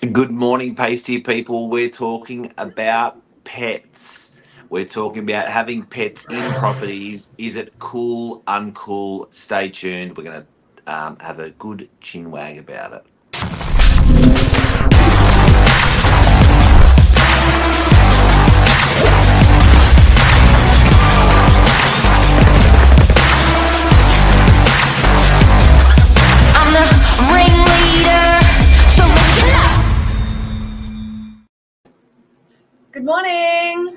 Good morning, pasty people. We're talking about pets. We're talking about having pets in properties. Is it cool, uncool? Stay tuned. We're going to um, have a good chin wag about it. Morning.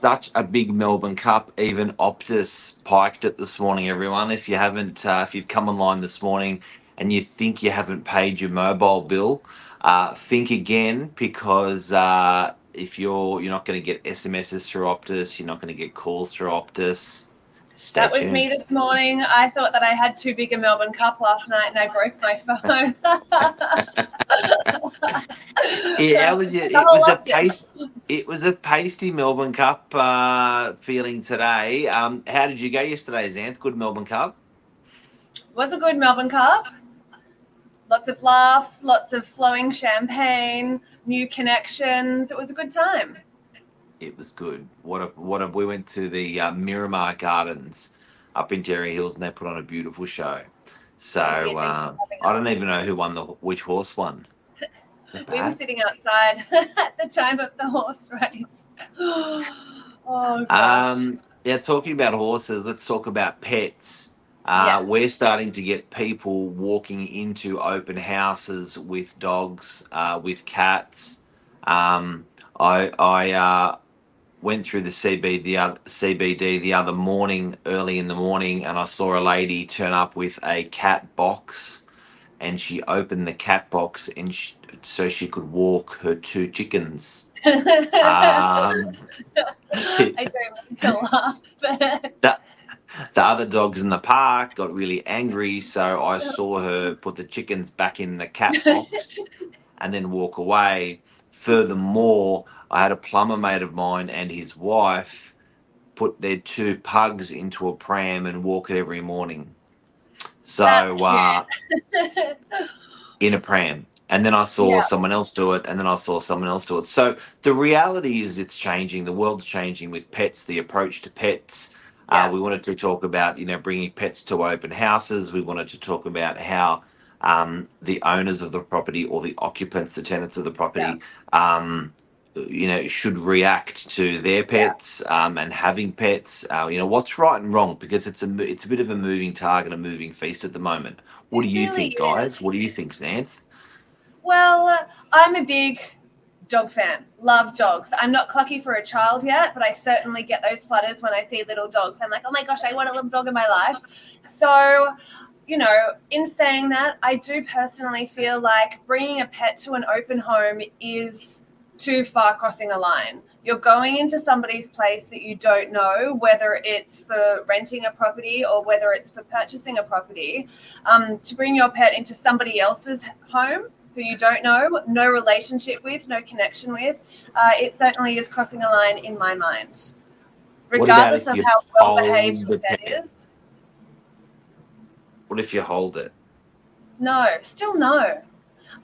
Such a big Melbourne Cup. Even Optus piked it this morning. Everyone, if you haven't, uh, if you've come online this morning and you think you haven't paid your mobile bill, uh, think again because uh, if you're you're not going to get SMSs through Optus, you're not going to get calls through Optus. Stay That was me this morning. I thought that I had too big a Melbourne Cup last night and I broke my phone. Yeah, it was. It, The was a Optus. It was a pasty Melbourne Cup uh, feeling today. Um, how did you go yesterday, Xanth? Good Melbourne Cup. was a good Melbourne Cup. Lots of laughs, lots of flowing champagne, new connections. It was a good time. It was good. What a what a. We went to the uh, Miramare Gardens up in Terrey Hills, and they put on a beautiful show. So um, I don't even know who won the which horse won. We were sitting outside at the time of the horse race. Oh gosh. Um, yeah, talking about horses, let's talk about pets. Uh, Yes. We're starting to get people walking into open houses with dogs, uh, with cats. Um, I I uh, went through the CB the other, CBD the other morning, early in the morning, and I saw a lady turn up with a cat box, and she opened the cat box and sh- so she could walk her two chickens. Um, I don't mean to laugh, but the other dogs in the park got really angry, so I saw her put the chickens back in the cat box and then walk away. Furthermore, I had a plumber mate of mine and his wife put their two pugs into a pram and walk it every morning. So, uh, in a pram. And then I saw Yeah. someone else do it, and then I saw someone else do it. So the reality is, it's changing. The world's changing with pets. The approach to pets. Uh, we wanted to talk about, you know, bringing pets to open houses. We wanted to talk about how um, the owners of the property or the occupants, the tenants of the property, um, you know, should react to their pets um, and having pets. Uh, you know, what's right and wrong because it's a it's a bit of a moving target, a moving feast at the moment. What do you really think, guys? is. What do you think, Xanth? Well, uh, I'm a big dog fan. Love dogs. I'm not clucky for a child yet, but I certainly get those flutters when I see little dogs. I'm like, oh my gosh, I want a little dog in my life. So, you know, in saying that, I do personally feel like bringing a pet to an open home is too far crossing a line. You're going into somebody's place that you don't know, whether it's for renting a property or whether it's for purchasing a property. Um, to bring your pet into somebody else's home who you don't know, no relationship with, no connection with, uh, it certainly is crossing a line in my mind. Regardless of how well behaved the your pet? is. What if you hold it? No, still no.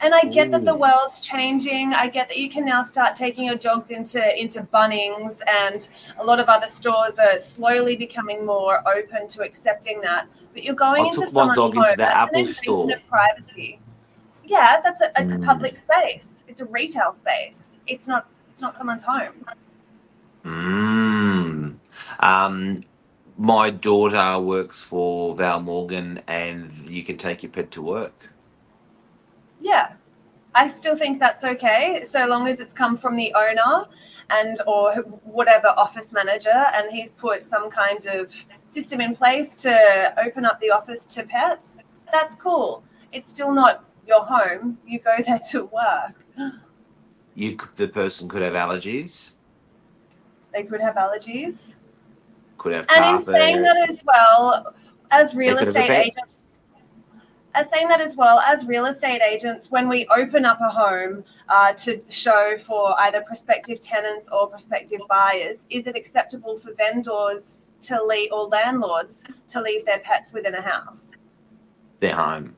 And I get that the world's changing. I get that you can now start taking your dogs into into Bunnings and a lot of other stores are slowly becoming more open to accepting that. But you're going I into someone's dog home. into the That's Apple store. of privacy. Yeah, that's a it's a Mm. public space. It's a retail space. It's not it's not someone's home. Mm. Um, my daughter works for Val Morgan, and you can take your pet to work. Yeah. I still think that's okay, so long as it's come from the owner and or whatever office manager and he's put some kind of system in place to open up the office to pets. That's cool. It's still not your home. You go there to work. You, the person could have allergies, They could have allergies. could have And in saying that as well, as real estate agents, as saying that as well as real estate agents, when we open up a home uh, to show for either prospective tenants or prospective buyers, is it acceptable for vendors to leave or landlords to leave their pets within a house? their home.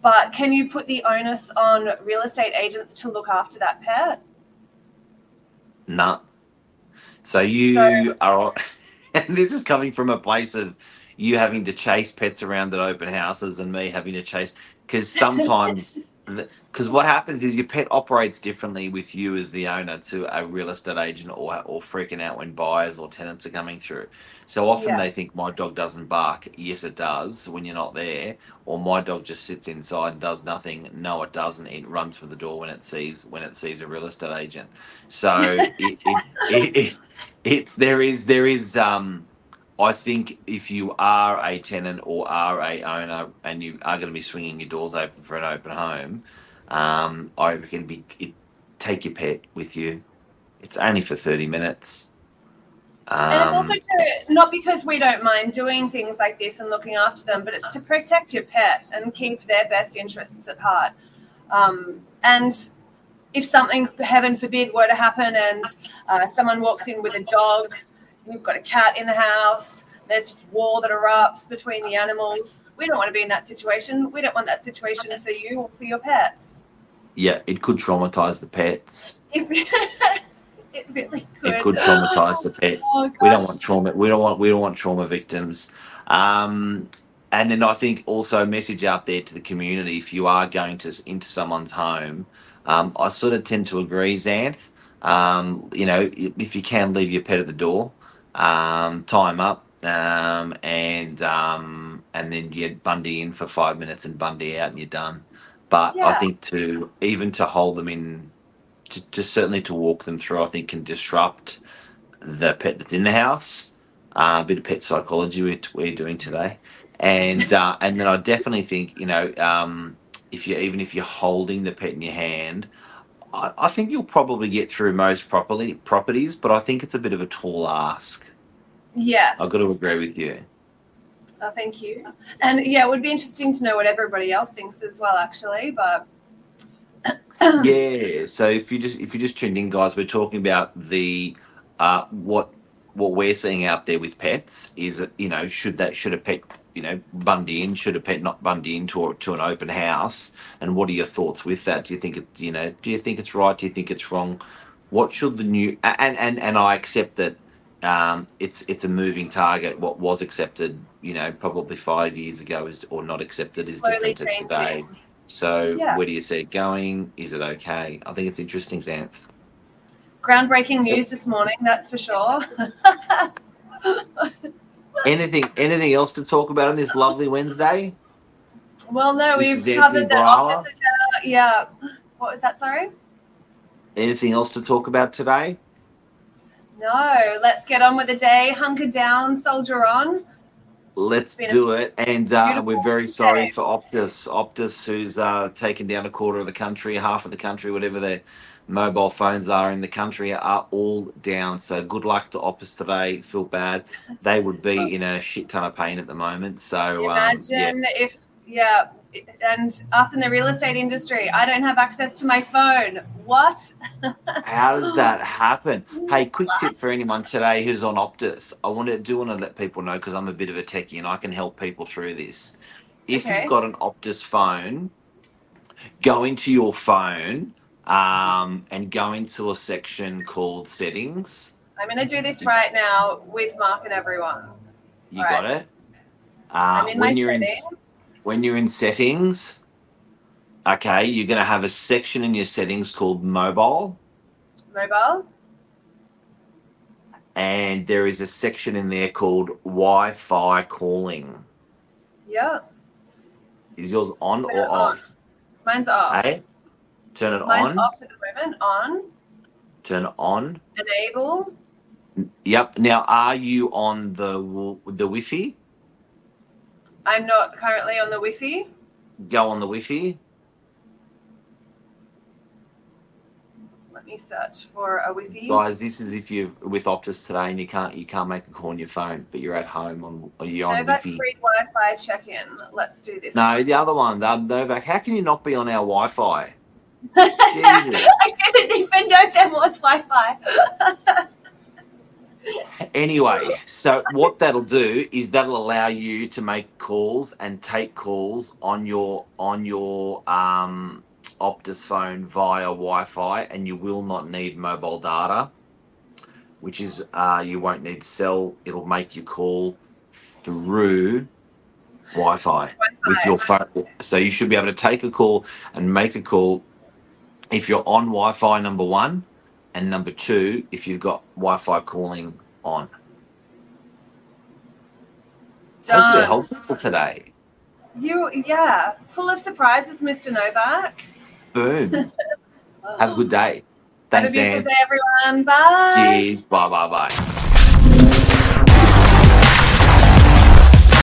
but can you put the onus on real estate agents to look after that pet? Nah. So you So- are, and this is coming from a place of you having to chase pets around at open houses and me having to chase because sometimes because what happens is your pet operates differently with you as the owner to a real estate agent or or freaking out when buyers or tenants are coming through. So often Yeah. they think my dog doesn't bark. Yes, it does when you're not there. Or my dog just sits inside and does nothing. No, it doesn't. It runs for the door when it sees when it sees a real estate agent. So it, it, it, it, it's there is there is um I think if you are a tenant or are a owner and you are going to be swinging your doors open for an open home, um, I reckon be it, take your pet with you. It's only for thirty minutes. Um, And it's also to, not because we don't mind doing things like this and looking after them, but it's to protect your pet and keep their best interests at heart. Um, and if something, heaven forbid, were to happen and uh, someone walks in with a dog, you've got a cat in the house, there's just war that erupts between the animals. We don't want to be in that situation. We don't want that situation for you or for your pets. yeah, it could traumatize the pets. It, it really could. It could traumatize the pets. Oh, we don't want trauma. We don't want. We don't want trauma victims. Um, and then I think also a message out there to the community: if you are going to into someone's home, um, I sort of tend to agree, Xanth. Um, you know, if you can leave your pet at the door, um, tie him up, um, and um, and then you Bundy in for five minutes and Bundy out, and you're done. But I think to even to hold them in to, to certainly to walk them through, I think can disrupt the pet that's in the house. Uh, a bit of pet psychology we're, we're doing today, and uh, and then I definitely think you know um, if you even if you're holding the pet in your hand, I, I think you'll probably get through most properly properties, but I think it's a bit of a tall ask. Yes. I've got to agree with you. Oh, thank you. And yeah, it would be interesting to know what everybody else thinks as well, actually. But yeah so if you just if you just tuned in guys we're talking about the uh what what we're seeing out there with pets is that you know should that should a pet you know bundy in should a pet not bundy into to an open house and what are your thoughts with that do you think it you know do you think it's right do you think it's wrong what should the new and and and i accept that um it's it's a moving target what was accepted you know probably five years ago is or not accepted is different to today so Yeah. where do you see it going? Is it okay? I think it's interesting, Xanth. Groundbreaking news this morning, that's for sure. Anything anything else to talk about on this lovely Wednesday? well, no, This we've covered that. Optus. Yeah. What was that? Sorry. Anything else to talk about today? No. Let's get on with the day. Hunker down, soldier on. Let's do it. And uh, we're very sorry day. for Optus. Optus, who's uh, taken down a quarter of the country, half of the country, whatever their mobile phones are in the country, are all down. So good luck to Optus today. Feel bad. They would be in a shit ton of pain at the moment. So um, yeah. Imagine if, yeah, and us in the real estate industry, I don't have access to my phone. What? How does that happen? Hey, quick tip for anyone today who's on Optus. I want to do want to let people know because I'm a bit of a techie and I can help people through this. If Okay. you've got an Optus phone, go into your phone um, and go into a section called settings. I'm going to do this right now with Mark and everyone. You Right. got it. Uh, I'm in my when you're in settings. When you're in settings, okay, you're going to have a section in your settings called mobile. Mobile. and there is a section in there called Wi-Fi calling. Yeah. Is yours on Turn or on. off? Mine's off. Hey, turn it Mine's on. Mine's off at the moment. On. Turn it on. Enable. Yep. Now, are you on the the Wi-Fi? I'm not currently on the Wi-Fi. Go on the Wi-Fi. Let me search for a Wi-Fi. Guys, this is if you're with Optus today and you can't you can't make a call on your phone, but you're at home on or you're on Novak Wi-Fi. free Wi-Fi check-in. Let's do this. No, the other one, the Novak. How can you not be on our Wi-Fi? I didn't even know there was Wi-Fi. Anyway, so what that'll do is that'll allow you to make calls and take calls on your on your um, Optus phone via Wi-Fi, and you will not need mobile data, which is uh, you won't need cell. It'll make you call through Wi-Fi with your phone. So you should be able to take a call and make a call if you're on Wi-Fi. Number one, and number two, if you've got Wi-Fi calling on. Hopefully, Done. helpful today. You, yeah, full of surprises, Mr. Novak. Boom. Have a good day. Thanks, Have a beautiful Anne. day, everyone. Bye. Cheers. Bye, bye, bye.